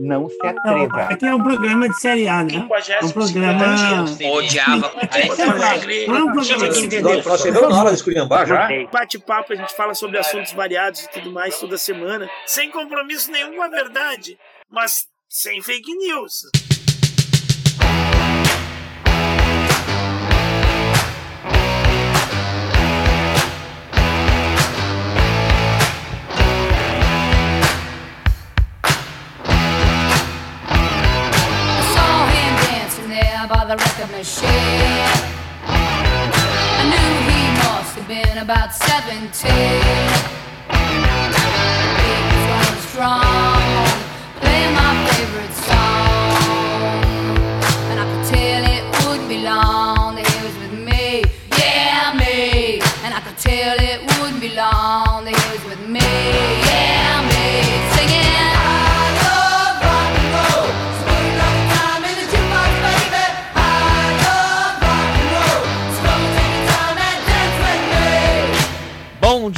Não se Não, atreva. aqui é um programa de série A, né? É um programa. Odiava. Não é um Tinha que de entender. Nós chegamos na hora de esculhambar já. Bate-papo, a gente fala sobre assuntos variados e tudo mais toda semana, sem compromisso nenhum com a verdade, mas sem fake news. The record machine. I knew he must have been about 17. He was strong, playing my favorite song. And I could tell it wouldn't be long that he was with me. Yeah, me. And I could tell it wouldn't be long that he was with me.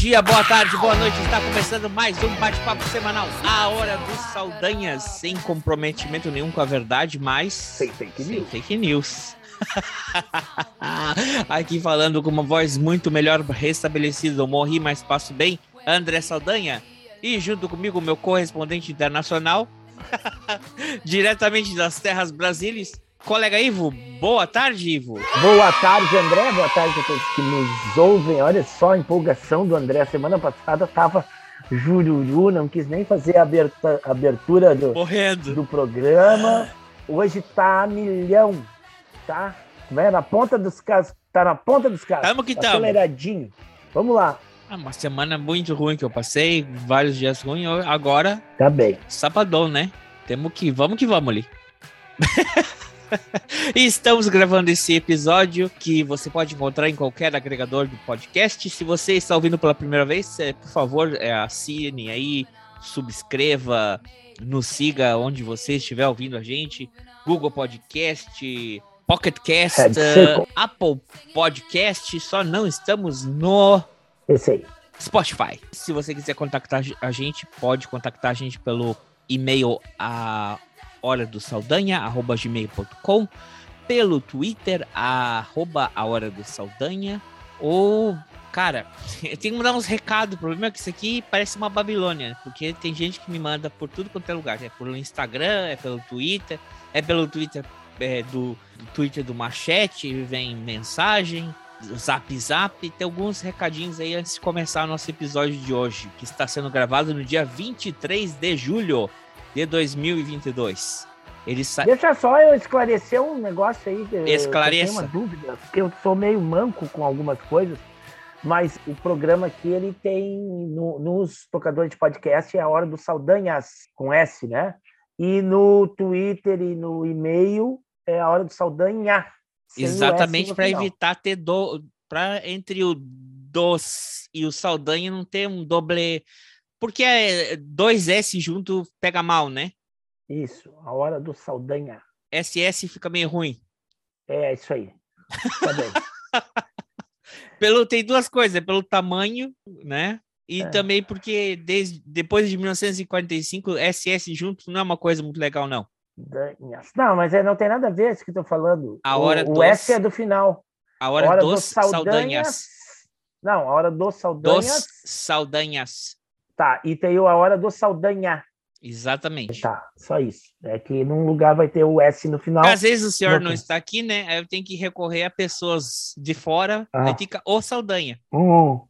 Dia, boa tarde, boa noite. Está começando mais um bate-papo semanal. A hora dos Saldanhas, sem comprometimento nenhum com a verdade, mas Sem fake sem news. fake news. Aqui falando com uma voz muito melhor restabelecida, eu morri, mas passo bem. André Saldanha. E junto comigo, meu correspondente internacional, diretamente das terras brasileiras, colega Ivo. Boa tarde, Ivo. Boa tarde, André. Boa tarde a todos que nos ouvem. Olha só a empolgação do André. Semana passada tava jururu, não quis nem fazer a aberta- abertura do, do programa. Hoje tá a milhão, tá? Vai na ponta dos casos. Tá na ponta dos casos. Tamo que Tá tamo. Aceleradinho. Vamos lá. Ah, uma semana muito ruim que eu passei, vários dias ruins. Agora, Tá bem. sabadão, né? Temos que, vamos que vamos ali. Estamos gravando esse episódio que você pode encontrar em qualquer agregador do podcast. Se você está ouvindo pela primeira vez, é, por favor, é, assine aí, subscreva, nos siga onde você estiver ouvindo a gente. Google Podcast, Pocket Cast, Circle. Apple Podcast. Só não estamos no. Spotify. Se você quiser contactar a gente, pode contactar a gente pelo e-mail a hora do Saldanha, arroba gmail.com, pelo Twitter, arroba a hora do Saldanha, ou, cara, eu tenho que mandar uns recados, o problema é que isso aqui parece uma Babilônia, porque tem gente que me manda por tudo quanto é lugar, é pelo Instagram, é pelo Twitter, é pelo Twitter é, do, do Twitter do Machete, vem mensagem, Zap Zap, tem alguns recadinhos aí antes de começar o nosso episódio de hoje, que está sendo gravado no dia 23 de julho de 2022. Ele sa... Deixa só eu esclarecer um negócio aí. que eu- Esclareça. Eu tenho uma dúvida, porque eu sou meio manco com algumas coisas, mas o programa aqui ele tem no- nos tocadores de podcast é a hora do Saldanhas com S, né? E no Twitter e no e-mail é a hora do Saldanha. Exatamente para evitar ter do para entre o dos e o Saldanha não ter um doble porque é dois S junto pega mal, né? Isso, a hora do Saldanha. SS fica meio ruim. É isso aí. Tá bem. Pelo tem duas coisas, pelo tamanho, né? E É. também porque desde depois de 1945 SS junto não é uma coisa muito legal não. Não, mas é, não tem nada a ver isso que eu tô falando. A O- hora o, dos- S é do final. A hora, hora dos Saldanhas. Não, a hora dos Saldanhas. Dos Saldanhas. Tá, e tem a hora do Saldanha. Exatamente. Tá, só isso. É que num lugar vai ter o S no final. Às vezes o senhor Não não está aqui, né? Aí eu tenho que recorrer a pessoas de fora. Ah. Aí fica o Saldanha. Hum.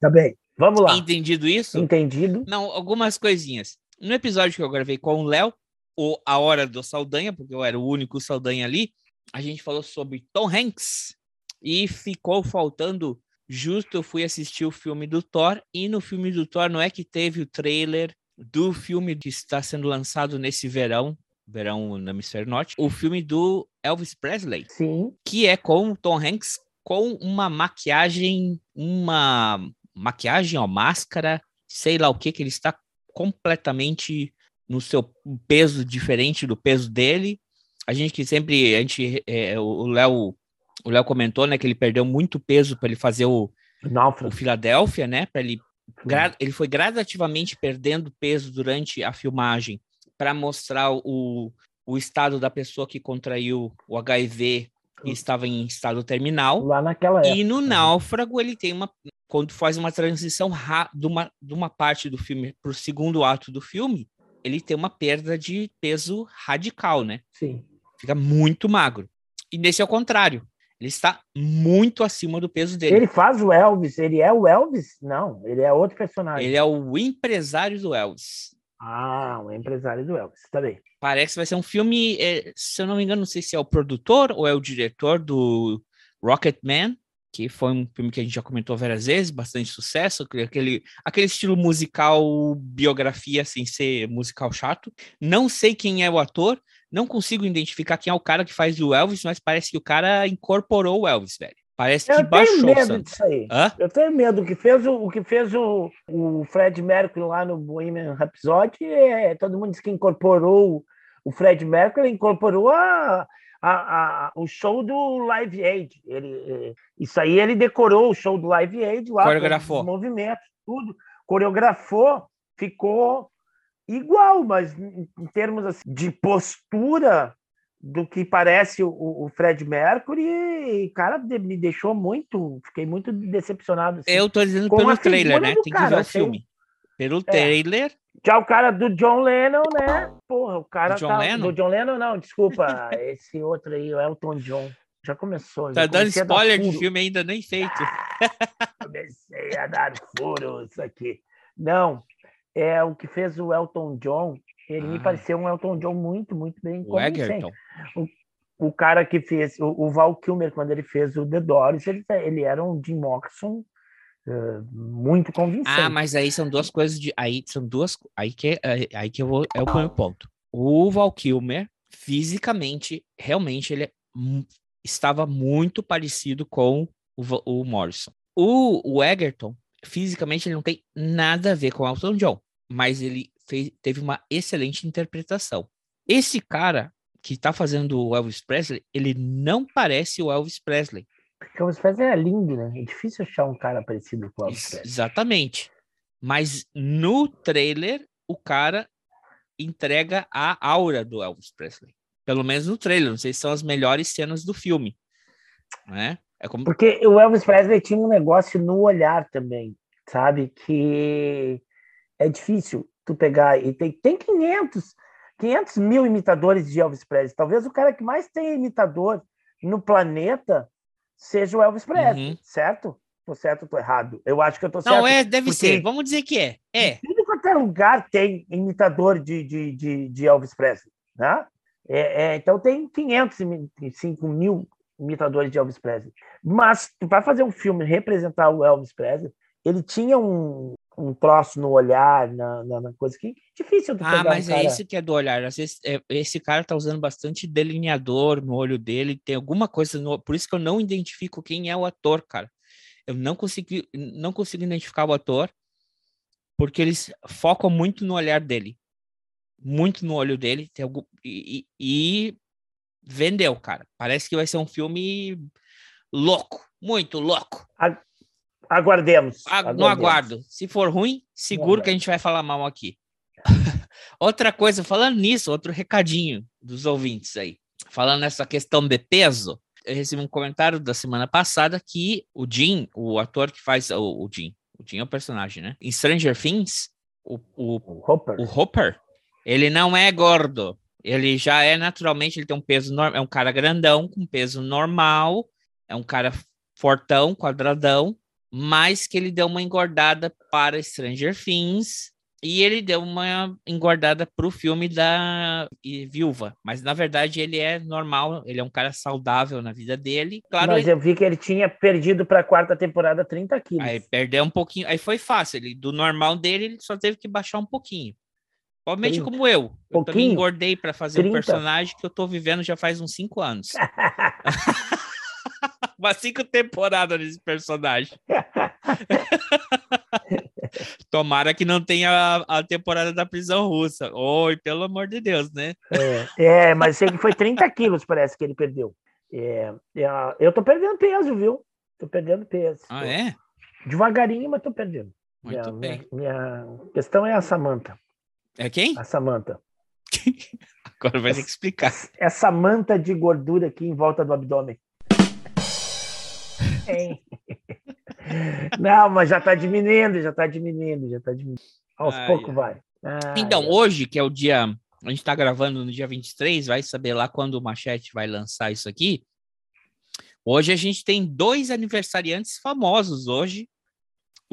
tá bem. Vamos lá. Entendido isso? Entendido. Não, algumas coisinhas. No episódio que eu gravei com o Léo, o A Hora do Saldanha, porque eu era o único Saldanha ali, a gente falou sobre Tom Hanks e ficou faltando. Justo eu fui assistir o filme do Thor, e no filme do Thor não é que teve o trailer do filme que está sendo lançado nesse verão, verão no Hemisfério Norte, o filme do Elvis Presley Sim. que é com Tom Hanks com uma maquiagem, uma maquiagem, ó, máscara, sei lá o que, que ele está completamente no seu peso diferente do peso dele. A gente que sempre, a gente, é, o Léo, o Léo comentou, né, que ele perdeu muito peso para ele fazer o, o Náufrago. Filadélfia, né, para ele ele foi gradativamente perdendo peso durante a filmagem para mostrar o, o estado da pessoa que contraiu o HIV e estava em estado terminal. Lá naquela época. E no Náufrago ele tem uma quando faz uma transição ra- de uma, de uma parte do filme para o segundo ato do filme, ele tem uma perda de peso radical, né? Sim. Fica muito magro. E nesse é o contrário. Ele está muito acima do peso dele. Ele faz o Elvis, ele é o Elvis? Não, ele é outro personagem. Ele é o empresário do Elvis. Ah, o empresário do Elvis, tá bem. Parece que vai ser um filme, é, se eu não me engano, não sei se é o produtor ou é o diretor do Rocketman, que foi um filme que a gente já comentou várias vezes, bastante sucesso, aquele, aquele estilo musical biografia sem ser musical chato. Não sei quem é o ator, não consigo identificar quem é o cara que faz o Elvis, mas parece que o cara incorporou o Elvis, velho. Parece que Eu tenho baixou o medo santo. disso aí. Hã? Eu tenho medo. O que fez o, o, que fez o, o Fred Mercury lá no Bohemian Rhapsody, é, todo mundo diz que incorporou o Fred Mercury, incorporou a, a, a- o show do Live Aid. Ele, é, isso aí ele decorou o show do Live Aid lá, Coreografou. os movimentos, tudo, coreografou, ficou igual, mas em, termos assim, de postura do que parece o, o Fred Mercury, cara, me deixou muito, fiquei muito decepcionado. assim. Eu tô dizendo pelo trailer, né? Tem que cara, ver o achei- filme. Pelo É. trailer, Já o cara do John Lennon, né? Porra, o cara Do John tá... Lennon? Do John Lennon, não, desculpa. esse outro aí, o Elton John. Já começou. tá já dando spoiler de filme ainda nem feito. Comecei a dar furo, isso aqui. Não, é o que fez o Elton John. Ele me Ah. pareceu um Elton John muito, muito bem O. Egerton. o cara que fez o, o Val Kilmer quando ele fez o The Doors ele, ele era um Jim Morrison muito convincente Ah, mas aí são duas coisas de. Aí são duas. Aí que, aí- aí que eu vou. É o meu ponto. O Val Kilmer, fisicamente, realmente, ele é estava muito parecido com o, o Morrison. O, o Egerton, fisicamente, ele não tem nada a ver com o Elton John, mas ele fez, teve uma excelente interpretação. Esse cara que tá fazendo o Elvis Presley, ele não parece o Elvis Presley. porque o Elvis Presley é lindo né é difícil achar um cara parecido com o Elvis Presley Exatamente. Mas no trailer, o cara entrega a aura do Elvis Presley. Pelo menos no trailer. Não sei se são as melhores cenas do filme. Né? É como... porque o Elvis Presley tinha um negócio no olhar também sabe que é difícil tu pegar e tem, tem 500 500 mil imitadores de Elvis Presley talvez o cara que mais tem imitador no planeta seja o Elvis Presley Uhum. certo Tô certo ou tô errado? Eu acho que eu tô certo. Não, é, deve ser. Vamos dizer que é. É. Tudo quanto é lugar tem imitador de, de, de, de Elvis Presley, né? É, é, então tem 505 mil imitadores de Elvis Presley. Mas vai fazer um filme representar o Elvis Presley, ele tinha um, um troço no olhar, na, na, na coisa que é difícil tu Ah, mas um é cara... isso que é do olhar. Às vezes, é, esse cara tá usando bastante delineador no olho dele, tem alguma coisa no... Por isso que eu não identifico quem é o ator, cara. Eu não consigo, não consigo identificar o ator, porque eles focam muito no olhar dele. Muito no olho dele. Tem algum... e, e- e vendeu, cara. Parece que vai ser um filme louco, muito louco. Aguardemos. Aguardemos. aguardo. Se for ruim, seguro que a gente vai falar mal aqui. Outra coisa, falando nisso, outro recadinho dos ouvintes aí. Falando nessa questão de peso, eu recebi um comentário da semana passada que o Jim, o ator que faz o, o Jim, o Jim é o personagem, né? Em Stranger Things, o, o, O Hopper. o Hopper, ele não é gordo. Ele já é naturalmente, ele tem um peso normal, é um cara grandão, com peso normal, é um cara fortão, quadradão, mas que ele deu uma engordada para Stranger Things e ele deu uma engordada para o filme da Viúva. Mas na verdade ele é normal, ele é um cara saudável na vida dele. Claro, Mas ele- eu vi que ele tinha perdido para a quarta temporada 30 quilos. Aí perdeu um pouquinho, aí foi fácil. Ele, do normal dele, ele só teve que baixar um pouquinho. Provavelmente 30. como eu. Eu também Pouquinho? engordei para fazer um 30? personagem que eu tô vivendo já faz uns cinco anos. Umas cinco temporadas nesse personagem. Tomara que não tenha a, a temporada da prisão russa. Oi, pelo amor de Deus, né? É, é, mas sei que foi 30 quilos, parece que ele perdeu. É, é, eu tô perdendo peso, viu? Tô perdendo peso. Ah, é? Devagarinho, mas tô perdendo. Muito minha, bem. Minha, minha questão é a Samanta. É quem? A Samanta. Agora vai ter que explicar. Essa manta de gordura aqui em volta do abdômen. Hein? Não, mas já está diminuindo, já está diminuindo, já está diminuindo. Aos Ai, poucos ai. vai. Ai, Então, ai. hoje, que é o dia. A gente tá gravando no dia 23, vai saber lá quando o Machete vai lançar isso aqui. Hoje a gente tem dois aniversariantes famosos hoje.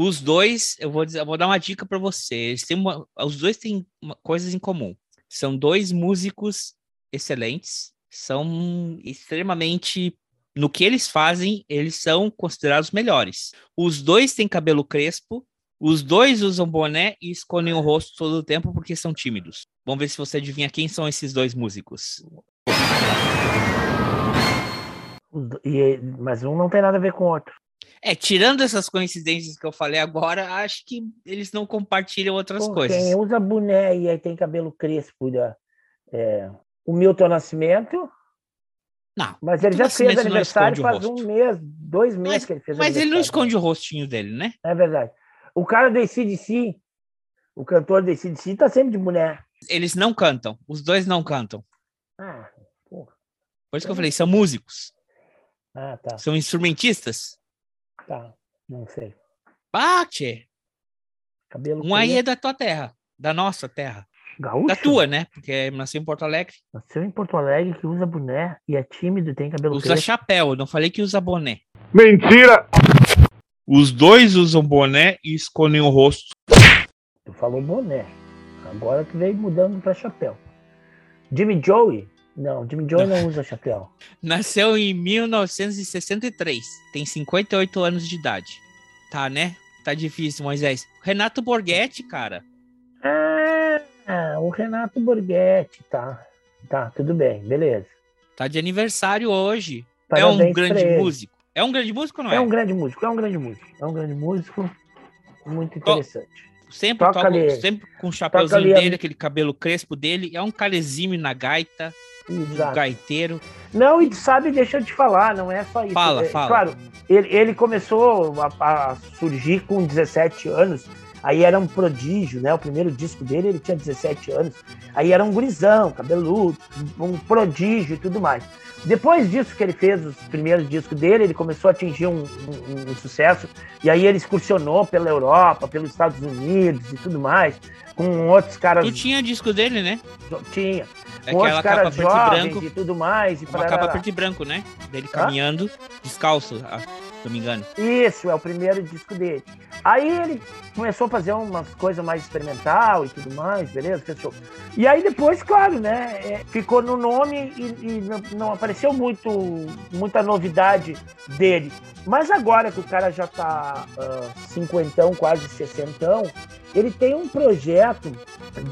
Os dois, eu vou, dizer, eu vou dar uma dica para vocês. Tem uma, os dois têm uma- coisas em comum. São dois músicos excelentes, são extremamente. No que eles fazem, eles são considerados melhores. Os dois têm cabelo crespo, os dois usam boné e escondem o rosto todo o tempo porque são tímidos. Vamos ver se você adivinha quem são esses dois músicos. E- mas um não tem nada a ver com o outro. É, tirando essas coincidências que eu falei agora, acho que eles não compartilham outras coisas. Quem usa boné e aí tem cabelo crespo, da- é, o Milton Nascimento, Não. mas ele já fez aniversário faz um mês, dois meses que ele fez Mas ele não esconde o rostinho dele, né? É verdade. O cara do ACDC, o cantor do ACDC, tá sempre de boné. Eles não cantam. Os dois não cantam. Ah, porra. Por isso que eu falei, são músicos. Ah, tá, São instrumentistas. Tá. Não sei. Tchê. Cabelo Um aí é da tua terra. Da nossa terra. gaúcho. Da tua, né? Porque nasceu em Porto Alegre. Nasceu em Porto Alegre que usa boné e é tímido e tem cabelo Usa crespo. chapéu. Não falei que usa boné. Mentira! Os dois usam boné e escondem o rosto. Tu falou boné. Agora tu veio mudando pra chapéu. Jimmy Joey? Não, Jimmy Joey não usa chapéu. Nasceu em 1963. Tem 58 anos de idade. Tá, né? Tá difícil, Moisés. Renato Borghetti, cara. Ah, o Renato Borghetti, tá. Tá, tudo bem, beleza. Tá de aniversário hoje. é Parabéns um pra grande músico. É um grande músico ou não é? É um grande músico, é um grande músico. É um grande músico muito interessante. Sempre, Toca toca, sempre com o chapéuzinho dele, aquele cabelo crespo dele. É um exímio na gaita, um Exato. gaiteiro. Não, e sabe, deixa eu te falar, não é só isso. Fala, É, fala. Claro, ele, ele começou a, a surgir com 17 anos, aí era um prodígio, né? O primeiro disco dele, ele tinha 17 anos, aí era um gurizão, cabeludo, um prodígio e tudo mais. Depois disso que ele fez os primeiros discos dele, ele começou a atingir um, um- um sucesso, e aí ele excursionou pela Europa, pelos Estados Unidos e tudo mais, com outros caras. Tu tinha disco dele, né? Tinha. Com aquela capa preto e branco. e tudo mais. E Uma parará. capa preto e branco, né? Dele caminhando, descalço, ah, se não me engano. Isso, é o primeiro disco dele. Aí ele começou a fazer umas coisas mais experimental e tudo mais, beleza? Fechou. E aí depois, claro, né? é, ficou no nome e, e não, apareceu muito, muita novidade dele. Mas agora que o cara já tá ah, cinquentão, quase sessentão, ele tem um projeto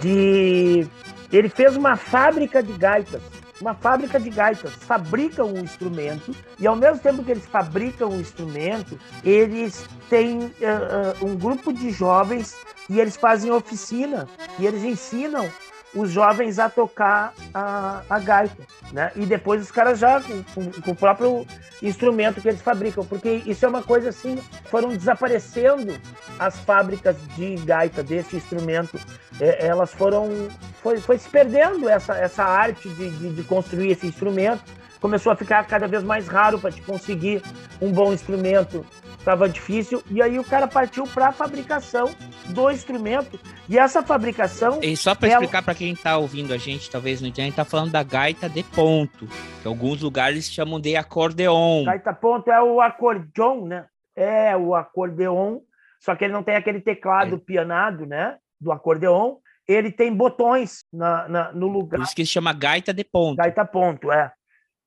de... Ele fez uma fábrica de gaitas uma fábrica de gaitas, fabricam um instrumento e ao mesmo tempo que eles fabricam um instrumento, eles têm ah, ah, um grupo de jovens e eles fazem oficina e eles ensinam os jovens a tocar a, a gaita, né? E depois os caras já com, com- o próprio instrumento que eles fabricam, porque isso é uma coisa assim, foram desaparecendo as fábricas de gaita desse instrumento, É, elas foram foi, foi se perdendo essa, essa arte de, de, de construir esse instrumento. Começou a ficar cada vez mais raro para te conseguir um bom instrumento. Estava difícil. E aí o cara partiu para a fabricação do instrumento. E essa fabricação. E só para Ela- explicar para quem tá ouvindo a gente, talvez não entenda, a gente tá falando da gaita de ponto, que alguns lugares chamam de acordeon. Gaita ponto é o acordeon, né? É o acordeon. Só que ele não tem aquele teclado pianado, né? Do acordeon. Ele tem botões na, na- no lugar. Por isso que se chama gaita de ponto. Gaita ponto, é.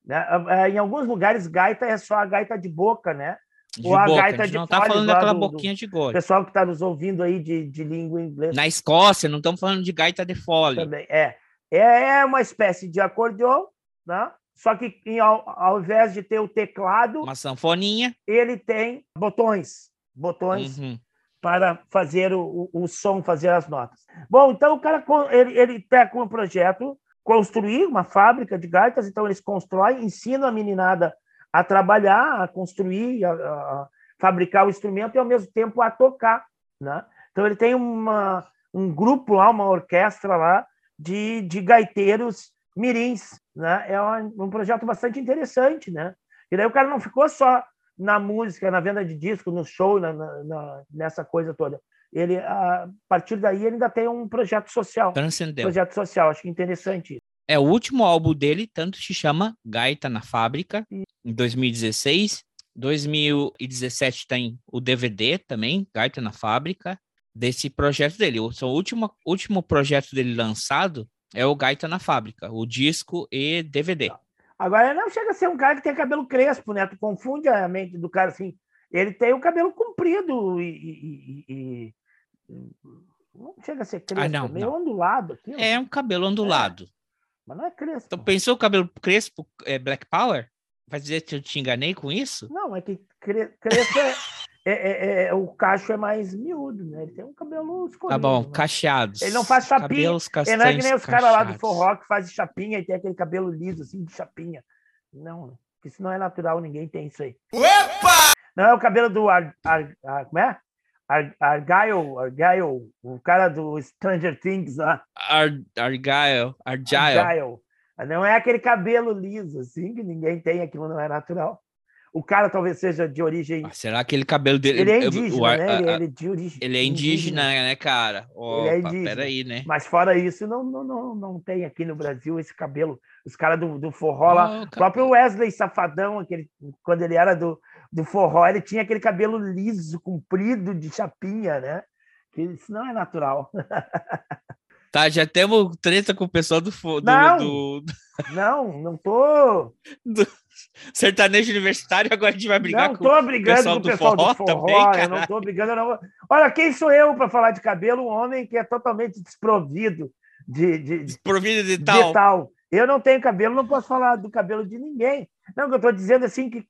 Né? É, Em alguns lugares, gaita é só a gaita de boca, né? De a boca. gaita a gente de não tá falando daquela do- boquinha de O gole. pessoal que está nos ouvindo aí de, de língua inglesa Na Escócia, não estamos falando de gaita de fole. também. É. é uma espécie de acordeon, né? Só que em- ao, ao invés de ter o teclado, Uma sanfoninha. ele tem botões. Botões Uhum. para fazer o, o, o som, fazer as notas. Bom, então o cara ele, ele com o projeto construir uma fábrica de gaitas, então eles constroem, ensinam a meninada a trabalhar, a construir, a, a- fabricar o instrumento e ao mesmo tempo a tocar, né? Então ele tem uma, um grupo lá, uma orquestra lá de, de gaiteiros mirins, né? É um, um projeto bastante interessante, né? E daí o cara não ficou só na música, na venda de disco, no show, na, na, nessa coisa toda. Ele, a partir daí, ele ainda tem um projeto social. Transcendeu. Projeto social, acho que interessante isso. É o último álbum dele, tanto se chama Gaita na Fábrica, em 2016. 2017 tem o DVD também, Gaita na Fábrica, desse projeto dele. O seu último, último projeto dele lançado é o Gaita na Fábrica, o disco e DVD. Agora, não chega a ser um cara que tem cabelo crespo, né? Tu confunde a mente do cara assim. Ele tem o cabelo comprido e. e, e, e... não chega a ser crespo, ah, não, é meio não. ondulado. É um cabelo ondulado. É. Mas não é crespo. Então, pensou o cabelo crespo é Black Power? Vai dizer que eu te enganei com isso? Não, é que cre crespo é, é, é, é, o cacho é mais miúdo, né? Ele tem um cabelo escorrido. Tá bom, né? cacheados. Ele não faz chapinha. Cabelos ele não é que nem os caras lá do forró que fazem chapinha e tem aquele cabelo liso, assim, de chapinha. Não, isso não é natural, ninguém tem isso aí. Opa! Não é o cabelo do Ar, Ar, Ar, como é? Ar, Argyle, Argyle, o cara do Stranger Things lá. Ar, Argyle, Argyle. Argyle. Não é aquele cabelo liso, assim, que ninguém tem, aquilo não é natural. O cara talvez seja de origem. Ah, será que aquele cabelo dele. Ele é indígena, o, né? Ele, ele, é de origem. Ele é indígena, indígena. né, cara? Opa, ele é indígena. Peraí, né? Mas fora isso, não, não, não, não tem aqui no Brasil esse cabelo. Os caras do, do forró lá. o próprio Wesley Safadão, aquele, quando ele era do, do forró, ele tinha aquele cabelo liso, comprido, de chapinha, né? Que isso não é natural. Tá, já temos treta com o pessoal do. do não, do, não, não tô. Do sertanejo universitário, agora a gente vai brigar não com tô brigando o pessoal com o pessoal do forró, do forró também, eu não tô brigando, não. Olha, quem sou eu para falar de cabelo? Um homem que é totalmente desprovido de. de desprovido de tal. de tal. Eu não tenho cabelo, não posso falar do cabelo de ninguém. Não, eu estou dizendo assim que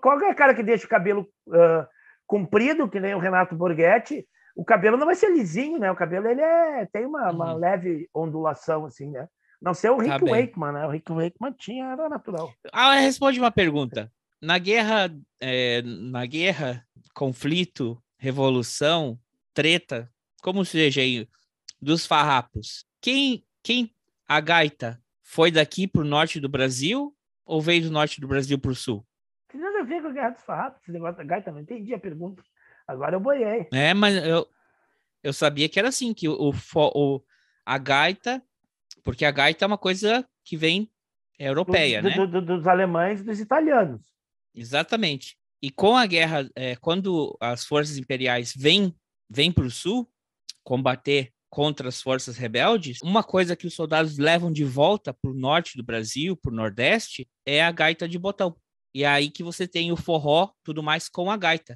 qualquer cara que deixa o cabelo uh, comprido, que nem o Renato Borghetti, o cabelo não vai ser lisinho, né? O cabelo ele é, tem uma, uma Uhum. leve ondulação, assim, né? Não ser o Rick Tá. Wakeman, né? O Rick Wakeman tinha, era natural. Ah, responde uma pergunta. Na guerra, é, na guerra, conflito, revolução, treta, como seja aí, dos farrapos, quem, quem a gaita foi daqui para o norte do Brasil ou veio do norte do Brasil para o sul? Tem nada a ver com a Guerra dos Farrapos, esse negócio da gaita, não entendi a pergunta. Agora eu boiei. É, mas eu, eu sabia que era assim, que o, o, a gaita, porque a gaita é uma coisa que vem é, europeia, Do- né? do- do- dos alemães e dos italianos. Exatamente. E com a guerra, é, quando as forças imperiais vêm, vêm para o sul combater contra as forças rebeldes, uma coisa que os soldados levam de volta para o norte do Brasil, para o nordeste, é a gaita de botão. E é aí que você tem o forró, tudo mais com a gaita.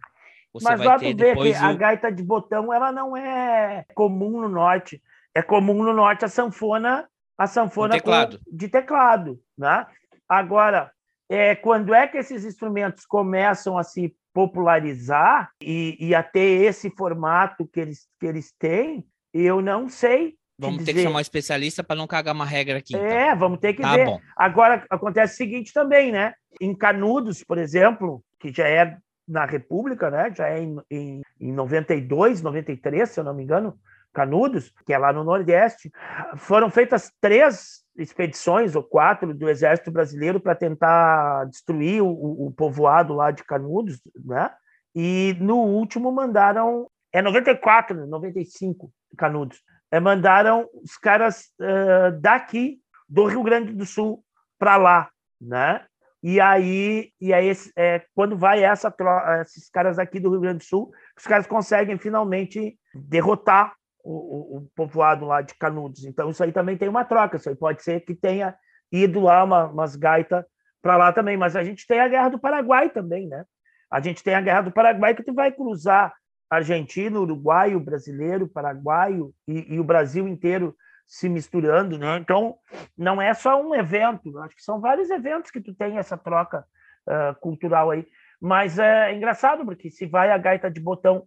Você Mas vai lá ter tu vê que depois a o... gaita de botão ela não é comum no norte. É comum no norte a sanfona, a sanfona teclado. com- de teclado, né? Agora, é, quando é que esses instrumentos começam a se popularizar e, e a ter esse formato que eles, que eles têm, eu não sei. Vamos ter que dizer. chamar um especialista para não cagar uma regra aqui. então. É, vamos ter que Tá ver. bom. Agora, acontece o seguinte também, né? Em Canudos, por exemplo, que já é na República, né? Já é em, em, em 92, 93, se eu não me engano, Canudos, que é lá no Nordeste, foram feitas três expedições ou quatro do Exército Brasileiro para tentar destruir o, o- povoado lá de Canudos, né? E no último mandaram, é 94, 95, Canudos, é, mandaram os caras ah, daqui do Rio Grande do Sul para lá, né? E aí, e aí é, quando vai essa, esses caras aqui do Rio Grande do Sul, os caras conseguem finalmente derrotar o, o- o povoado lá de Canudos. Então, isso aí também tem uma troca. Isso aí pode ser que tenha ido lá uma, umas gaitas para lá também. Mas a gente tem a Guerra do Paraguai também, né? A gente tem a Guerra do Paraguai que tu vai cruzar argentino, uruguaio, brasileiro, paraguaio e, e o Brasil inteiro se misturando, né? Então, não é só um evento, acho que são vários eventos que tu tem essa troca ah, cultural aí. Mas é engraçado, porque se vai a gaita de botão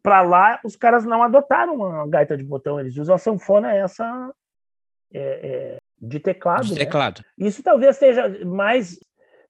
para lá, os caras não adotaram a gaita de botão, eles usam a sanfona essa é, é, de teclado. De né? teclado. Isso talvez seja mais,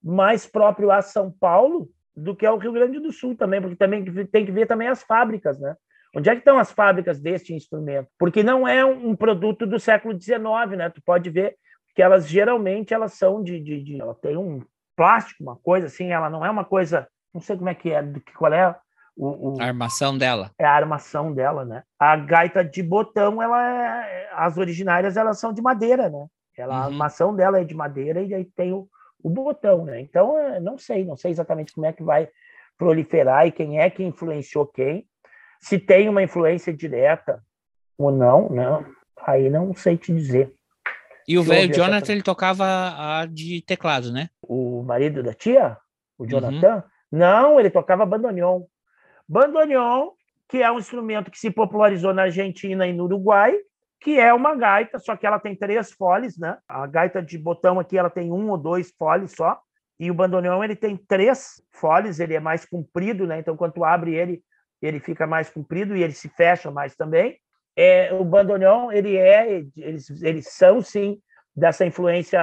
mais próprio a São Paulo do que ao Rio Grande do Sul também, porque também tem que ver também as fábricas, né? Onde é que estão as fábricas deste instrumento? Porque não é um produto do século XIX, né? Tu pode ver que elas geralmente elas são de, de, de ela tem um plástico, uma coisa assim, ela não é uma coisa, não sei como é que é, do que qual é o, o, a armação dela. É a armação dela, né? A gaita de botão, ela é, as originárias elas são de madeira, né? Ela, uhum. A armação dela é de madeira e aí tem o, o botão, né? Então, não sei, não sei exatamente como é que vai proliferar e quem é que influenciou quem. Se tem uma influência direta ou não, né? Aí não sei te dizer. E o velho Jonathan, ele tocava a de teclado, né? O marido da tia? O Jonathan? Uhum. Não, ele tocava bandoneon. Bandoneon, que é um instrumento que se popularizou na Argentina e no Uruguai, que é uma gaita, só que ela tem três foles, né? A gaita de botão aqui, ela tem um ou dois foles só, e o bandoneon, ele tem três foles, ele é mais comprido, né? Então, quando tu abre ele, ele fica mais comprido e ele se fecha mais também. É, o bandoneon, ele é, eles, eles são, sim, dessa influência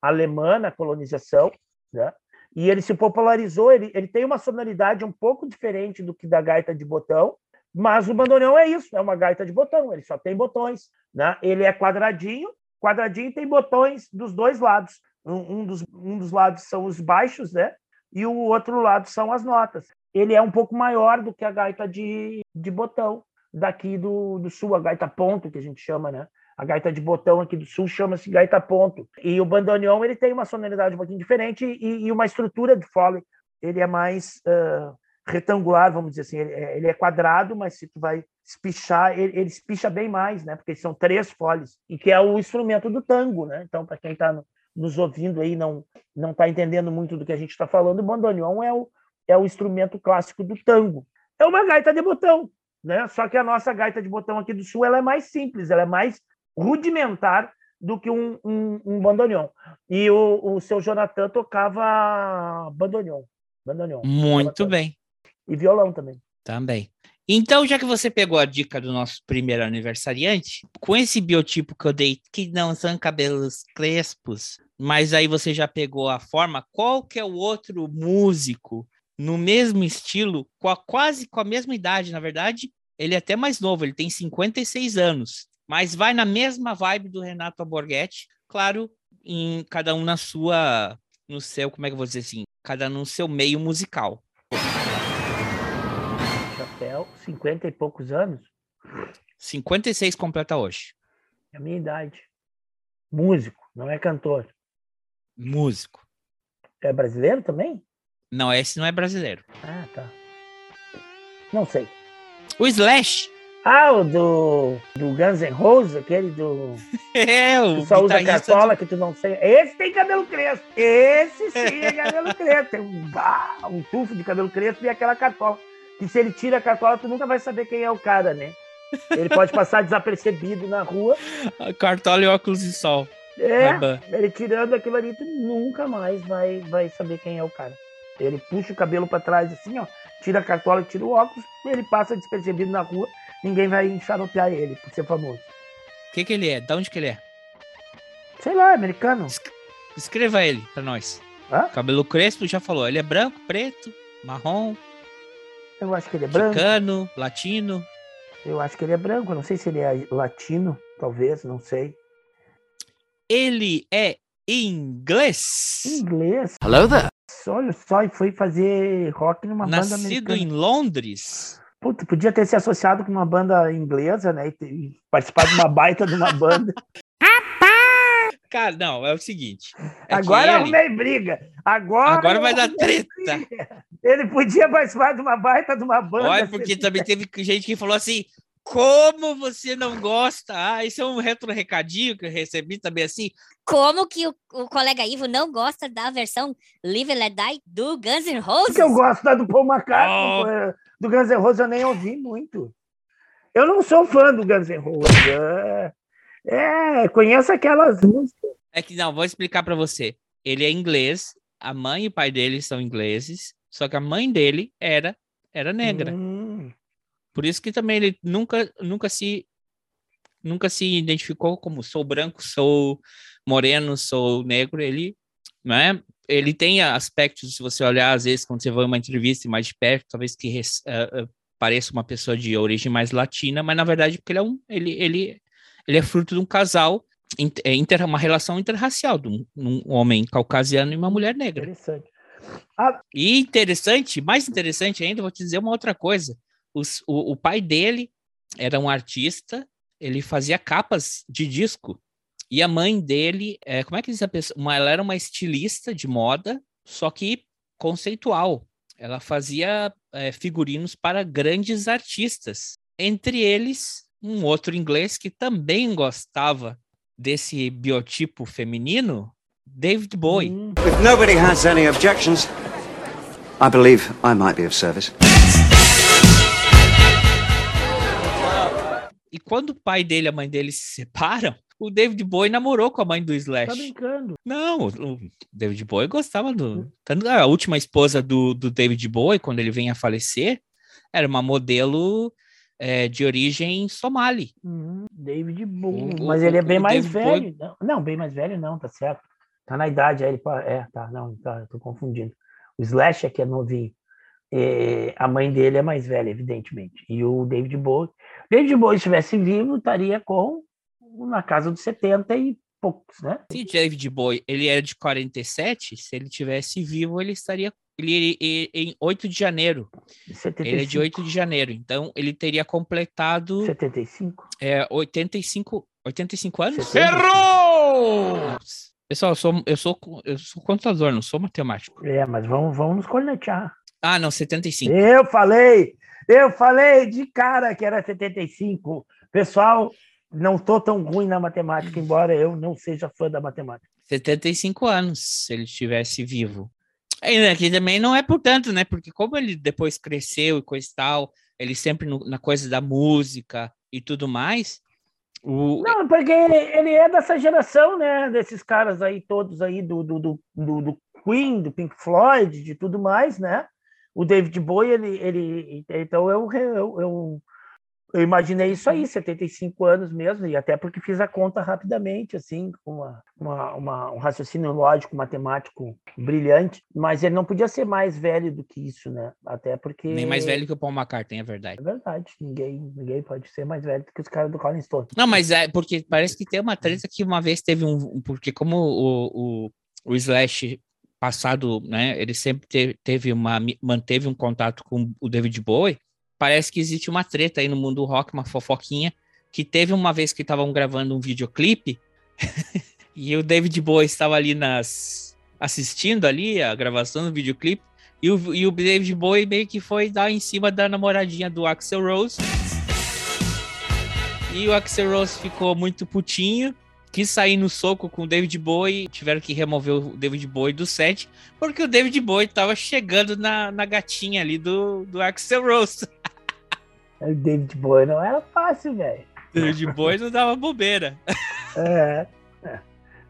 alemã na colonização, né? E ele se popularizou, ele, ele tem uma sonoridade um pouco diferente do que da gaita de botão, mas o bandoneon é isso, é uma gaita de botão, ele só tem botões. Né? Ele é quadradinho, quadradinho tem botões dos dois lados. Um, um, dos, um dos lados são os baixos, né? E o outro lado são as notas. Ele é um pouco maior do que a gaita de, de botão daqui do, do sul, a gaita ponto, que a gente chama, né? A gaita de botão aqui do sul chama-se gaita ponto. E o bandoneon ele tem uma sonoridade um pouquinho diferente e, e uma estrutura de fole. Ele é mais uh, retangular, vamos dizer assim. Ele, é, ele, é quadrado, mas se tu vai espichar, ele, ele espicha bem mais, né? Porque são três foles. E que é o instrumento do tango, né? Então, para quem está no, nos ouvindo aí não não está entendendo muito do que a gente está falando, o bandoneon é o, é o instrumento clássico do tango. É uma gaita de botão, né? Só que a nossa gaita de botão aqui do sul ela é mais simples, ela é mais rudimentar do que um, um, um bandoneon. E o, o seu Jonathan tocava bandoneon. bandoneon Muito bem. E violão também. Também. Então, já que você pegou a dica do nosso primeiro aniversariante, com esse biotipo que eu dei, que não são cabelos crespos, mas aí você já pegou a forma, qual que é o outro músico no mesmo estilo, com a, quase com a mesma idade, na verdade, ele é até mais novo, ele tem 56 anos, mas vai na mesma vibe do Renato Borghetti, claro, em cada um na sua, no seu, como é que eu vou dizer assim, cada um no seu meio musical. Chapéu, 50 e poucos anos. 56 completa hoje. É a minha idade. Músico, não é cantor. Músico. É brasileiro também? Não, esse não é brasileiro. Ah, tá. Não sei. O Slash. Ah, o do, do Guns N' Roses, aquele do. É, o. Que só usa cartola, do... que tu não sei. Esse tem cabelo crespo. Esse sim é cabelo crespo. Tem um, um tufo de cabelo crespo e aquela cartola. Que se ele tira a cartola, tu nunca vai saber quem é o cara, né? Ele pode passar desapercebido na rua. A cartola e óculos de sol. É, ele tirando aquilo ali, tu nunca mais vai, vai saber quem é o cara. Ele puxa o cabelo para trás assim, ó, tira a cartola, tira o óculos, ele passa despercebido na rua ninguém vai enxaropear ele por ser famoso. O que, que ele é? De onde que ele é? Sei lá, americano. Escreva ele pra nós. Hã? Cabelo crespo, já falou. Ele é branco, preto, marrom. Eu acho que ele é branco. Mexicano, latino. Eu acho que ele é branco. Não sei se ele é latino, talvez, não sei. Ele é inglês. Inglês. Hello there. Olha só, e foi fazer rock numa Nascido banda americana. Nascido em Londres. Puta, podia ter se associado com uma banda inglesa, né? E, participar de uma baita de uma banda. Cara, não, é o seguinte. É Agora ele... arrumei briga. Agora, Agora vai dar treta. Briga. Ele podia participar de uma baita de uma banda. Olha, porque também teve gente que falou assim: como você não gosta? Ah, isso é um retro recadinho que eu recebi também assim. Como que o, o colega Ivo não gosta da versão Live and Let Die do Guns N' Roses? Porque eu gosto da do Paul McCartney. Oh do Guns N' Roses eu nem ouvi muito. Eu não sou fã do Guns N' Roses. É, é conheço aquelas músicas. É que não, vou explicar para você. Ele é inglês, a mãe e o pai dele são ingleses, só que a mãe dele era era negra. Hum. Por isso que também ele nunca nunca se nunca se identificou como sou branco, sou moreno, sou negro. Ele né? Ele tem aspectos, se você olhar, às vezes, quando você vai uma entrevista mais de perto, talvez que uh, pareça uma pessoa de origem mais latina, mas na verdade porque ele é um ele, ele, ele é fruto de um casal inter, uma relação interracial de um, um, homem caucasiano e uma mulher negra. Interessante. Ah. E interessante, mais interessante ainda, vou te dizer uma outra coisa. Os, o, o pai dele era um artista, ele fazia capas de disco. E a mãe dele, é, como é que diz a pessoa? Uma, ela era uma estilista de moda, só que conceitual. Ela fazia é, figurinos para grandes artistas. Entre eles, um outro inglês que também gostava desse biotipo feminino, David Bowie. If nobody has any objections, I believe I might be of service. E quando o pai dele e a mãe dele se separam, o David Bowie namorou com a mãe do Slash. Tá brincando. Não, o David Bowie gostava do. Tanto a última esposa do, do David Bowie, quando ele vem a falecer, era uma modelo é, de origem somali. Uhum, David Bowie. O, Mas ele é bem mais David velho. Bowie... Não, bem mais velho não, tá certo. Tá na idade aí, ele é, tá, não, tá, tô confundindo. O Slash é que é novinho. É, a mãe dele é mais velha, evidentemente. E o David Bowie. David Bowie, se estivesse vivo, estaria com na casa dos 70 e poucos, né? Se David Bowie, ele era de 47, se ele tivesse vivo, ele estaria ele, ele, em 8 de janeiro. 75. Ele é de 8 de janeiro, então ele teria completado 75. É, 85, 85 anos? 75. Errou! Pessoal, eu sou, eu sou, eu sou contador, não sou matemático. É, mas vamos, vamos nos cornetear. Ah, não, 75. Eu falei, eu falei de cara que era 75. Pessoal, não tô tão ruim na matemática, embora eu não seja fã da matemática. 75 anos, se ele estivesse vivo. Ainda que também não é por tanto, né? Porque como ele depois cresceu e coisa e tal, ele sempre no, na coisa da música e tudo mais, o... Não, porque ele é dessa geração, né? Desses caras aí, todos aí do, do, do, do, Queen, do Pink Floyd, de tudo mais, né? O David Bowie, ele. ele então eu, eu, eu, eu imaginei isso aí, 75 anos mesmo, e até porque fiz a conta rapidamente, assim, com uma, uma, uma, um raciocínio lógico, matemático brilhante, mas ele não podia ser mais velho do que isso, né? Até porque. Nem mais velho que o Paul McCartney, é verdade. É verdade, ninguém, ninguém pode ser mais velho do que os caras do Colin Stone. Não, mas é porque parece que tem uma treta que uma vez teve um. Porque como o, o, o Slash passado, né, ele sempre teve, uma. manteve um contato com o David Bowie parece que existe uma treta aí no mundo do rock, uma fofoquinha, que teve uma vez que estavam gravando um videoclipe e o David Bowie estava ali nas assistindo ali a gravação do videoclipe e o, e o David Bowie meio que foi dar em cima da namoradinha do Axel Rose. E o Axel Rose ficou muito putinho quis sair no soco com o David Bowie, tiveram que remover o David Bowie do set, porque o David Bowie tava chegando na, na gatinha ali do, do Axel Rose. O David Bowie não era fácil, velho. David Bowie não dava bobeira. É, é.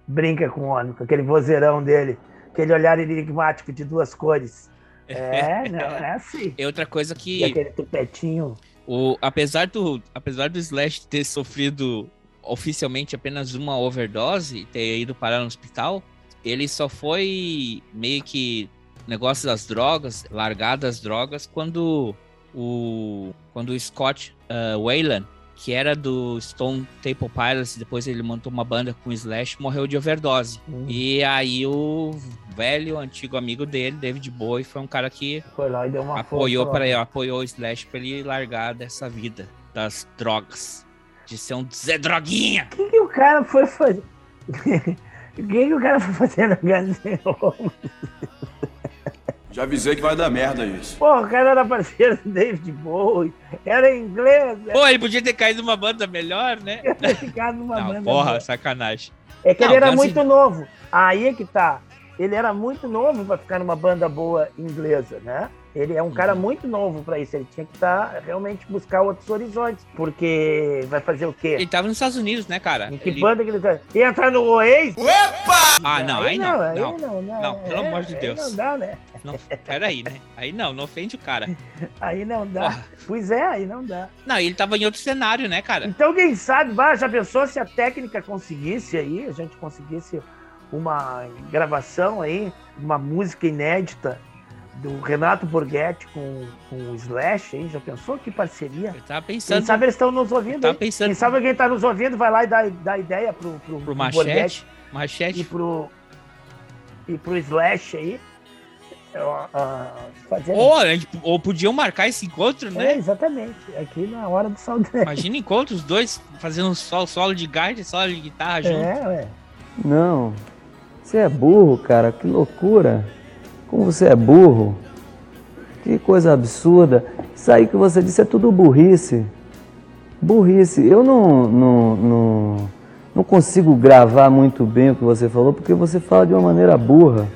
Brinca com o homem, com aquele vozeirão dele, aquele olhar enigmático de duas cores. É, não, é assim. E outra coisa que. E aquele tupetinho. O, apesar, do, apesar do Slash ter sofrido oficialmente apenas uma overdose e ter ido parar no hospital, ele só foi meio que negócio das drogas, largar das drogas, quando o, quando o Scott uh, Wayland, que era do Stone Temple Pilots, depois ele montou uma banda com Slash, morreu de overdose. Uhum. E aí o velho, antigo amigo dele, David Bowie, foi um cara que foi lá e deu uma apoiou para apoiou o Slash para ele largar dessa vida das drogas de ser um Zé Droguinha. O que, que o cara foi fazer? o que, que o cara foi fazer no Guns Já avisei que vai dar merda isso. Pô, o cara era parceiro do David Bowie, era inglês. Né? Pô, ele podia ter caído numa banda melhor, né? Ter ficado numa Não, banda porra, melhor. sacanagem. É que Não, ele era muito novo. Aí é que tá. Ele era muito novo para ficar numa banda boa inglesa, né? Ele é um cara uhum. muito novo para isso. Ele tinha que estar tá, realmente buscar outros horizontes. Porque vai fazer o quê? Ele tava nos Estados Unidos, né, cara? Em que ele... banda que ele tá? Ia entrar no Oasis? Opa! Ah, não, aí, aí não. Não, aí não, não, não, não. pelo é, amor de Deus. Não dá, né? Não, peraí, né? Aí não, não ofende o cara. Aí não dá. Pois é, aí não dá. Não, ele tava em outro cenário, né, cara? Então, quem sabe, bah, já pensou se a técnica conseguisse aí, a gente conseguisse uma gravação aí, uma música inédita do Renato Borghetti com, com o Slash aí, já pensou que parceria? Eu tava pensando. Quem sabe eles estão nos ouvindo. Tava pensando. Quem sabe alguém tá nos ouvindo, vai lá e dá, dá ideia pro, pro, Pro pro Machete. Borghetti e Machete. pro, e pro Slash aí. ah, fazer... Ou, ou podiam marcar esse encontro, É, né? exatamente. Aqui na hora do Saldanha. Imagina encontro os dois fazendo um solo, solo de guide, solo de guitarra junto. É, ué. Não. Você é burro, cara. Que loucura. Como você é burro. Que coisa absurda. Isso aí que você disse é tudo burrice. Burrice. Eu não, não, não, não consigo gravar muito bem o que você falou porque você fala de uma maneira burra.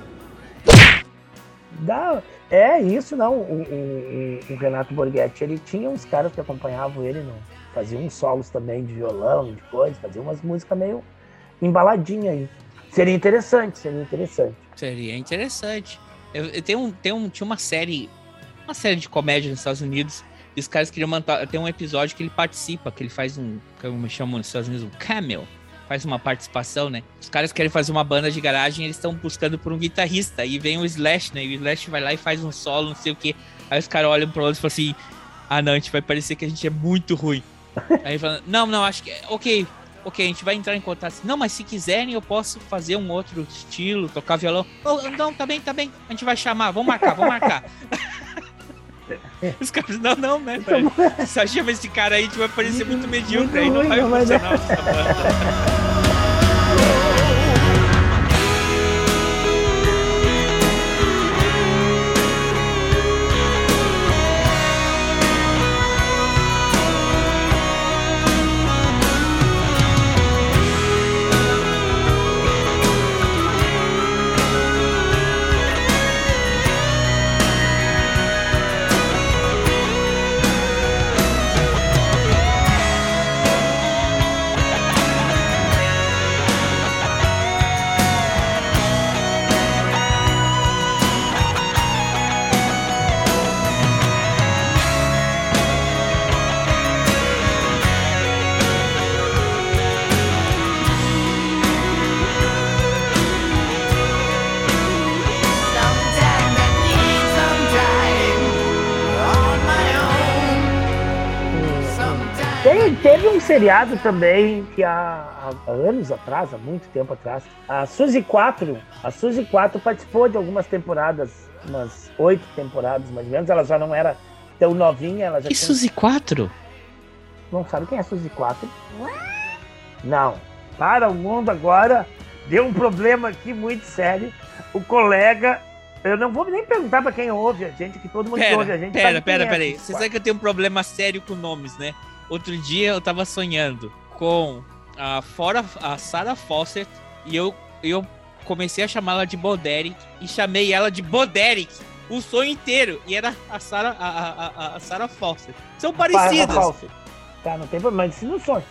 Dá, é isso, não. O, o- o- Renato Borghetti, ele tinha uns caras que acompanhavam ele, no, fazia uns solos também de violão, de coisa, fazia umas músicas meio embaladinha aí. Seria interessante, seria interessante. Seria interessante. Eu, eu tenho tem um, tinha uma série, uma série de comédia nos Estados Unidos. E os caras queriam montar. Tem um episódio que ele participa, que ele faz um. Como chamam nos Estados Unidos, um cameo. Faz uma participação, né? Os caras querem fazer uma banda de garagem eles estão buscando por um guitarrista. Aí vem o Slash, né? E o Slash vai lá e faz um solo, não sei o quê. Aí os caras olham pro outro e falam assim: Ah, não, a gente vai parecer que a gente é muito ruim. Aí fala: Não, não, acho que. Ok, ok, a gente vai entrar em contato. Não, mas se quiserem, eu posso fazer um outro estilo, tocar violão. Oh, não, tá bem, tá bem. A gente vai chamar, vamos marcar, vamos marcar. Os caras, não, não, né, velho? Só chama esse cara aí, a gente vai parecer muito medíocre, aí não vai funcionar essa banda. Seriado também que há, há anos atrás, há muito tempo atrás, a Suzy 4, a Suzy 4 participou de algumas temporadas, umas oito temporadas mais ou menos, ela já não era tão novinha, ela já Que tinha- Suzy 4? Não sabe quem é a Suzy 4? Não. Para o mundo agora, deu um problema aqui muito sério. O colega, eu não vou nem perguntar para quem ouve a gente, que todo mundo Pera, ouve a gente pera, pera, é pera aí. Você 4. sabe que eu tenho um problema sério com nomes, né? Outro dia eu tava sonhando com a fora a Sarah Fawcett e eu, eu comecei a chamá-la de Boderick e chamei ela de Boderick o sonho inteiro. E era a Sarah, a, a, a, Sarah Fawcett. São parecidas. Tá, não tem problema, mas isso não sonho.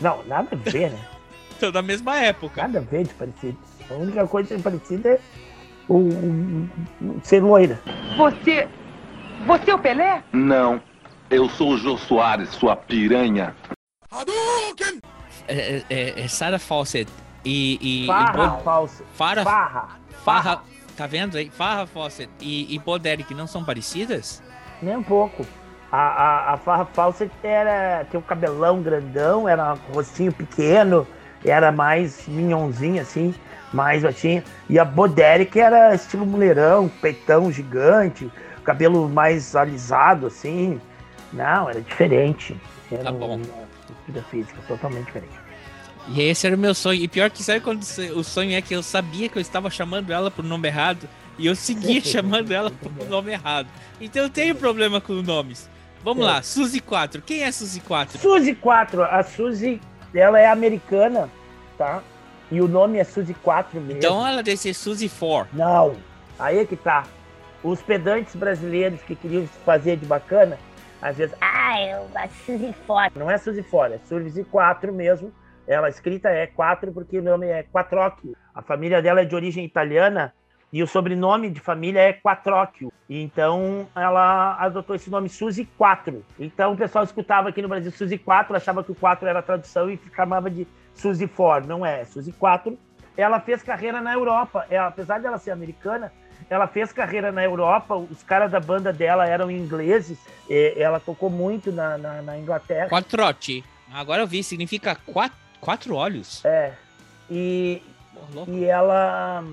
Não, nada a ver, né? Estão da mesma época. Nada a ver de parecido. A única coisa parecida é o, o- o- ser loira. Você. Você é o Pelé? Não, eu sou o Jô Soares, sua piranha. É, é, é Sarah Fawcett e. e, e Farra, Bo- falso. Farra, Farra. Farra. Tá vendo aí? Farra Fawcett e, e Boderick não são parecidas? Nem um pouco. A, a, a Farra Fawcett era, tinha um cabelão grandão, era um rostinho pequeno, era mais minhonzinha, assim, mais baixinha. E a Boderick era estilo mulherão, peitão gigante, cabelo mais alisado, assim. Não, era diferente. Era Tá bom. uma estrutura física totalmente diferente. E esse era o meu sonho. E pior que sabe quando o sonho é que eu sabia que eu estava chamando ela pro nome errado e eu seguia chamando ela pro nome errado. Então eu tenho problema com nomes. Vamos É. lá, Suzy 4. Quem é Suzy 4? Suzy 4, a Suzy, ela é americana, tá? E o nome é Suzy 4 mesmo. Então ela deve ser Suzy 4. Não, aí é que tá. Os pedantes brasileiros que queriam fazer de bacana, às vezes, ah, eu a Suzy 4. Não é Suzy 4, é Suzy 4 mesmo. Ela escrita é 4 porque o nome é Quattrocchio. A família dela é de origem italiana e o sobrenome de família é Quattrocchio. Então ela adotou esse nome Suzy 4. Então o pessoal escutava aqui no Brasil Suzy 4, achava que o 4 era a tradução e chamava de Suzy 4. Não é, é Suzy 4. Ela fez carreira na Europa. É, apesar dela ser americana, ela fez carreira na Europa, os caras da banda dela eram ingleses, ela tocou muito na, na, na Inglaterra. Quattrote. Agora eu vi, significa quatro, quatro olhos. É. E, e ela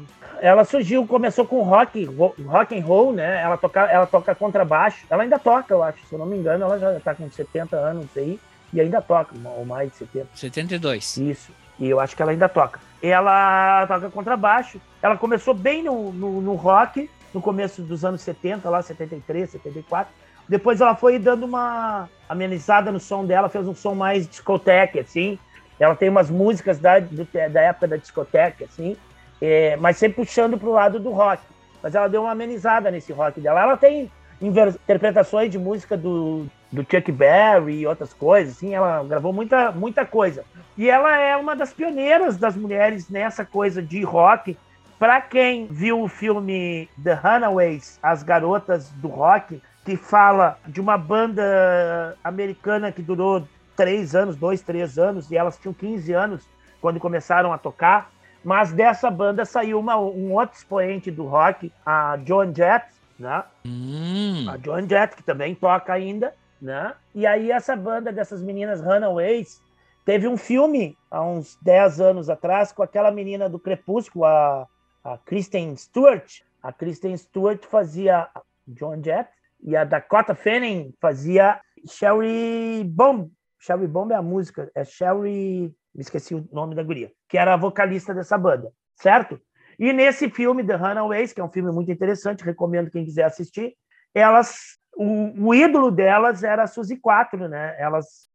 ela surgiu, começou com rock, rock and roll, né? Ela toca, ela toca contrabaixo. Ela ainda toca, eu acho, se eu não me engano, ela já tá com 70 anos aí e ainda toca, ou mais de 70. 72. Isso. E eu acho que ela ainda toca. Ela toca contrabaixo. Ela começou bem no, no, no rock, no começo dos anos 70, lá 73, 74. Depois ela foi dando uma amenizada no som dela, fez um som mais discoteca, assim. Ela tem umas músicas da, do, da época da discoteca, assim, é, mas sempre puxando para o lado do rock. Mas ela deu uma amenizada nesse rock dela. Ela tem interpretações de música do, do Chuck Berry e outras coisas, assim, ela gravou muita, muita coisa. E ela é uma das pioneiras das mulheres nessa coisa de rock. Para quem viu o filme The Runaways, As Garotas do Rock, que fala de uma banda americana que durou três anos, dois, três anos, e elas tinham 15 anos quando começaram a tocar. Mas dessa banda saiu uma, um outro expoente do rock, a Joan Jett, né? Hum. A Joan Jett, que também toca ainda, né? E aí essa banda dessas meninas Runaways teve um filme há uns 10 anos atrás com aquela menina do Crepúsculo, a, a Kristen Stewart. A Kristen Stewart fazia Joan Jett e a Dakota Fanning fazia Sherry Bomb, Sherry Bomb é a música, é Sherry, me esqueci o nome da guria, que era a vocalista dessa banda, certo? E nesse filme, The Runaways, que é um filme muito interessante, recomendo quem quiser assistir, elas, o, o ídolo delas era a Suzy 4, né? Elas,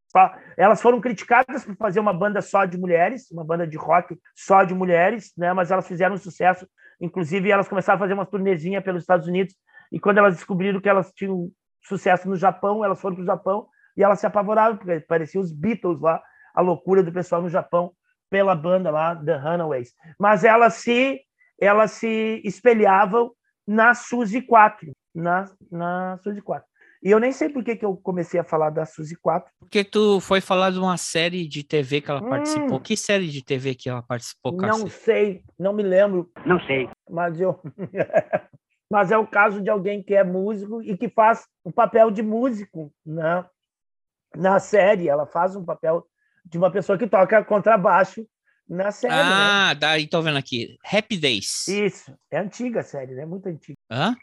elas foram criticadas por fazer uma banda só de mulheres, uma banda de rock só de mulheres, né? Mas elas fizeram sucesso, inclusive elas começaram a fazer uma turnezinha pelos Estados Unidos, e quando elas descobriram que elas tinham sucesso no Japão, elas foram para o Japão e elas se apavoraram, porque parecia os Beatles lá, a loucura do pessoal no Japão pela banda lá, The Runaways. Mas elas se, elas se espelhavam na Suzy 4, na, na Suzy 4. E eu nem sei por que, que eu comecei a falar da Suzy 4. Porque tu foi falar de uma série de TV que ela hum, participou. Que série de TV que ela participou? Não sei, não me lembro. Não sei. Mas eu... Mas é o caso de alguém que é músico e que faz o papel de músico, né? na série, ela faz um papel de uma pessoa que toca contrabaixo na série. Né? Ah, né? daí tô vendo aqui. Happy Days. Isso. É antiga a série, né? Muito antiga. Hã?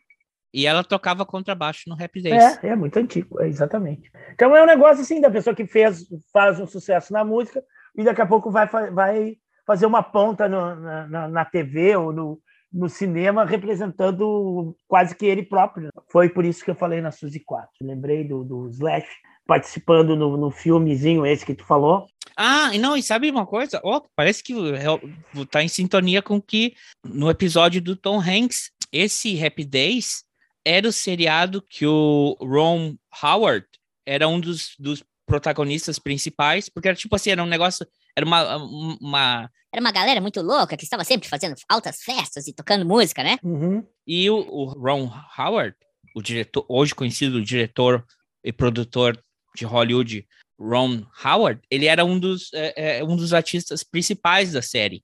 E ela tocava contrabaixo no Happy Days. É, é muito antigo, é, exatamente. Então é um negócio assim da pessoa que fez, faz um sucesso na música e daqui a pouco vai, vai fazer uma ponta no, na, na TV ou no, no cinema representando quase que ele próprio. Foi por isso que eu falei na Suzy 4. Lembrei do, do Slash participando no, no filmezinho esse que tu falou. Ah, não, e sabe uma coisa? Oh, parece que tá em sintonia com que no episódio do Tom Hanks, esse Happy Days era o seriado que o Ron Howard era um dos, dos protagonistas principais, porque era tipo assim, era um negócio, era uma, uma... Era uma galera muito louca que estava sempre fazendo altas festas e tocando música, né? Uhum. E o, o Ron Howard, o diretor, hoje conhecido diretor e produtor de Hollywood, Ron Howard, ele era um dos, é, é, um dos artistas principais da série.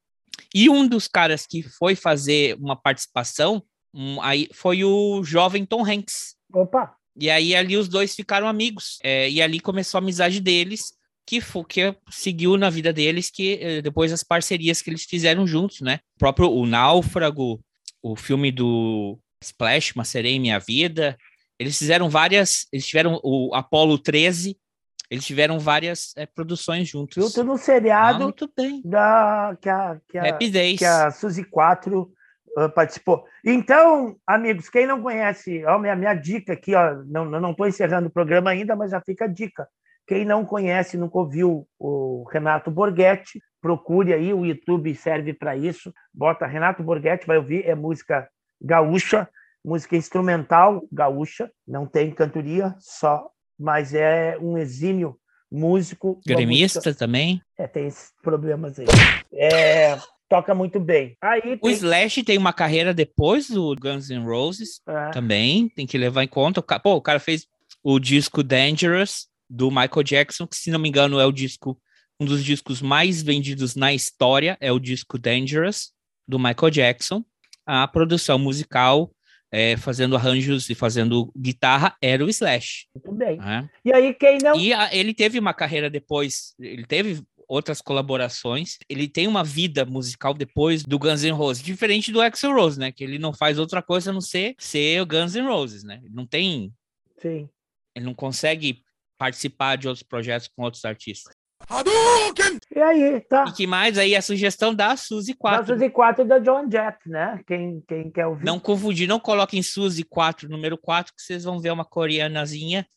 E um dos caras que foi fazer uma participação um, aí foi o jovem Tom Hanks. Opa! E aí ali os dois ficaram amigos. É, e ali começou a amizade deles, que, que seguiu na vida deles, que é, depois as parcerias que eles fizeram juntos, né? O próprio O Náufrago, o filme do Splash, Uma Sereia em Minha Vida, eles fizeram várias. Eles tiveram o Apollo 13. Eles tiveram várias é, produções juntos. Junto no seriado ah, muito bem. Da, que, a, que, a, Happy Days. que a Suzy 4 uh, participou. Então, amigos, quem não conhece, ó, minha, minha dica aqui, ó, não estou encerrando o programa ainda, mas já fica a dica. Quem não conhece, nunca ouviu o Renato Borghetti, procure aí, o YouTube serve para isso. Bota Renato Borghetti, vai ouvir, é música gaúcha música instrumental gaúcha, não tem cantoria só, mas é um exímio músico. Gremista música... também? É, tem esses problemas aí. É, toca muito bem. Aí tem... O Slash tem uma carreira depois do Guns N' Roses é. também, tem que levar em conta. Pô, o cara fez o disco Dangerous do Michael Jackson, que se não me engano é o disco um dos discos mais vendidos na história, é o disco Dangerous do Michael Jackson. A produção musical é, fazendo arranjos e fazendo guitarra era o Slash. Muito bem. né? E aí, quem não. E a- ele teve uma carreira depois, ele teve outras colaborações, ele tem uma vida musical depois do Guns N' Roses, diferente do Axl Rose, né? Que ele não faz outra coisa a não ser ser o Guns N' Roses, né? Ele não tem, Sim. ele não consegue participar de outros projetos com outros artistas. E aí, tá. E que mais aí a sugestão da Suzy Da 4. Suzy 4 e da John Jett, né? Quem, quem quer ouvir. Não confundir, não coloquem Suzy 4, número 4, que vocês vão ver uma coreanazinha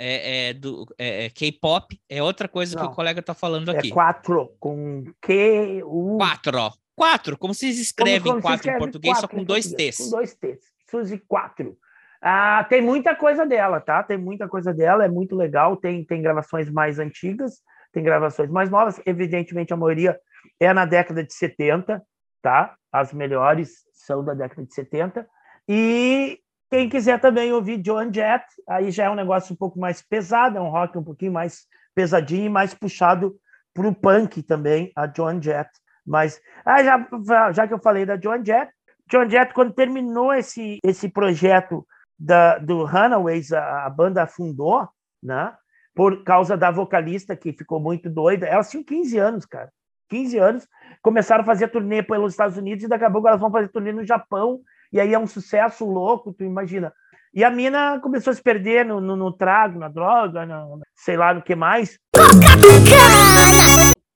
é, é, do é, é, K-pop. É outra coisa que Não. o colega tá falando É aqui. 4 com Q, U. 4, ó. 4, como vocês escrevem como se 4 em escreve português, só quatro com em dois português, T's. Com dois T's. Suzy 4. Ah, tem muita coisa dela, tá? Tem muita coisa dela, é muito legal. Tem, tem gravações mais antigas, tem gravações mais novas. Evidentemente, a maioria é na década de 70, tá? As melhores são da década de 70. E quem quiser também ouvir John Jett, aí já é um negócio um pouco mais pesado, é um rock um pouquinho mais pesadinho e mais puxado para o punk também, a John Jett. Mas ah, já, já que eu falei da John Jett, John Jett, quando terminou esse, esse projeto da, do Runaways, a, a banda afundou, né? Por causa da vocalista que ficou muito doida. Elas tinham 15 anos, cara. 15 anos. Começaram a fazer turnê pelos Estados Unidos e daqui a pouco elas vão fazer turnê no Japão. E aí é um sucesso louco, tu imagina. E a mina começou a se perder no, no, no trago, na droga, no, sei lá no que mais.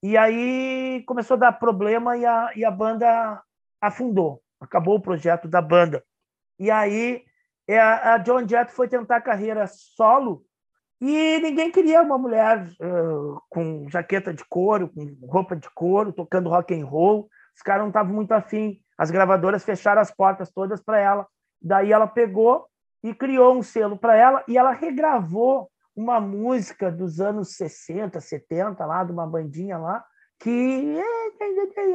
E aí começou a dar problema e a, e a banda afundou. Acabou o projeto da banda. E aí é, a, a John Jett foi tentar carreira solo e ninguém queria uma mulher uh, com jaqueta de couro, com roupa de couro, tocando rock and roll. Os caras não estavam muito afim. As gravadoras fecharam as portas todas para ela. Daí ela pegou e criou um selo para ela e ela regravou uma música dos anos 60, 70, lá, de uma bandinha lá, que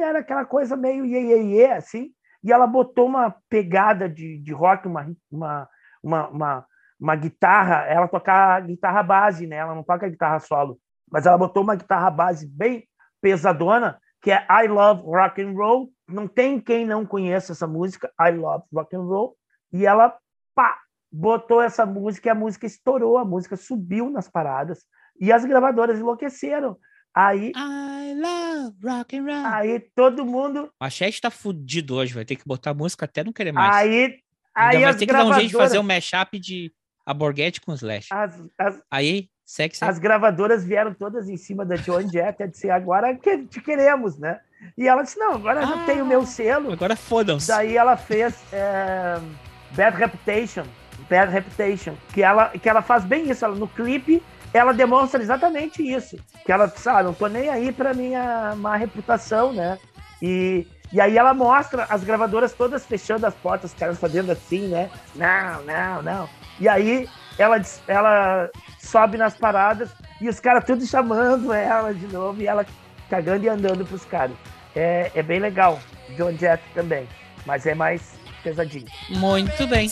era aquela coisa meio iê, iê, iê, assim, e ela botou uma pegada de, de rock, uma, uma, uma, uma, uma guitarra, ela toca guitarra base, né? ela não toca guitarra solo, mas ela botou uma guitarra base bem pesadona, que é I Love Rock and Roll, não tem quem não conheça essa música, I Love Rock and Roll, e ela, pá, botou essa música e a música estourou, a música subiu nas paradas e as gravadoras enlouqueceram. Aí, I love rock and roll. aí todo mundo, A Chat tá fudido hoje, vai ter que botar música até não querer mais. aí, Ainda aí vai as ter que dar um jeito de fazer um mashup de Aborguete com Slash. as, as, Aí, segue, segue. as gravadoras vieram todas em cima da Joan Jett, a dizer, agora que te queremos, né? E ela disse, não, agora eu já tenho o meu selo. Agora fodam-se. Daí ela fez é, Bad Reputation, Bad Reputation, que ela, que ela faz bem isso. Ela, no clipe, ela demonstra exatamente isso. Que ela disse, ah, não tô nem aí pra minha má reputação, né? E, e aí ela mostra as gravadoras todas fechando as portas, os caras fazendo assim, né? Não, não, não. E aí ela, ela sobe nas paradas e os caras tudo chamando ela de novo e ela cagando e andando pros caras. É, é bem legal. John Jett também, mas é mais pesadinho. Muito bem.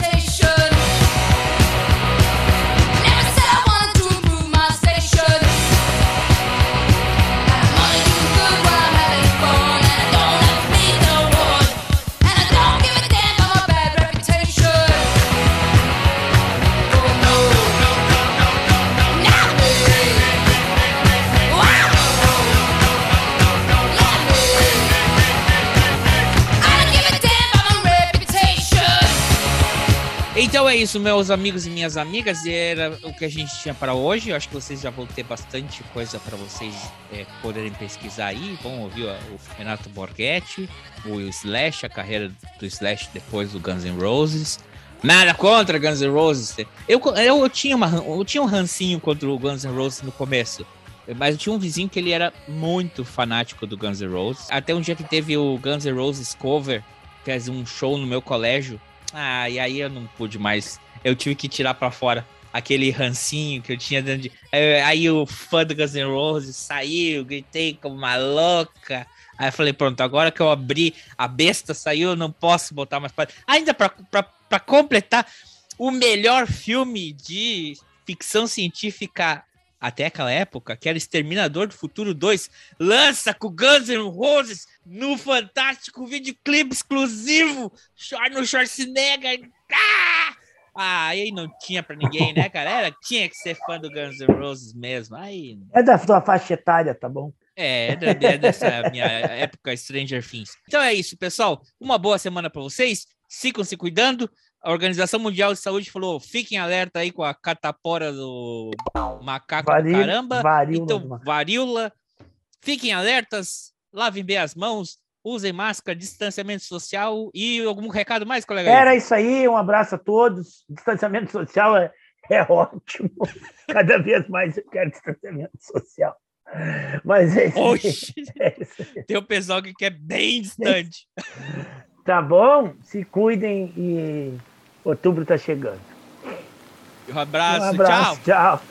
Então é isso, meus amigos e minhas amigas. Era o que a gente tinha para hoje. Eu acho que vocês já vão ter bastante coisa para vocês é, poderem pesquisar aí. Vão ouvir o Renato Borghetti, o Slash, a carreira do Slash depois do Guns N' Roses. Nada contra Guns N' Roses. Eu, eu, eu, tinha, uma, eu tinha um rancinho contra o Guns N' Roses no começo. Mas eu tinha um vizinho que ele era muito fanático do Guns N' Roses. Até um dia que teve o Guns N' Roses cover, fez um show no meu colégio. Ah, e aí eu não pude mais. Eu tive que tirar pra fora aquele rancinho que eu tinha dentro de. Aí o fã do Guns N' Roses saiu, gritei como uma louca. Aí eu falei, pronto, agora que eu abri, a besta saiu, não posso botar mais pra. Ainda pra completar, o melhor filme de ficção científica até aquela época, que era Exterminador do Futuro 2, lança com Guns N' Roses no fantástico videoclipe exclusivo no Schwarzenegger. Ah! Ah, aí não tinha pra ninguém, né, cara? Era, tinha que ser fã do Guns N' Roses mesmo. Aí... É da tua faixa etária, tá bom? É, é dessa minha época Stranger Things. Então é isso, pessoal. Uma boa semana para vocês. Sigam se cuidando. A Organização Mundial de Saúde falou: fiquem alerta aí com a catapora do macaco do caramba. Varíola então, varíola. Fiquem alertas, lavem bem as mãos, usem máscara, distanciamento social e algum recado mais, colega? Era isso aí, um abraço a todos. Distanciamento social é, é ótimo. Cada vez mais eu quero distanciamento social. Mas é isso. Oxi. É isso. Tem o pessoal que quer bem distante. Tá bom? Se cuidem e outubro tá chegando. Um abraço, um abraço tchau. tchau.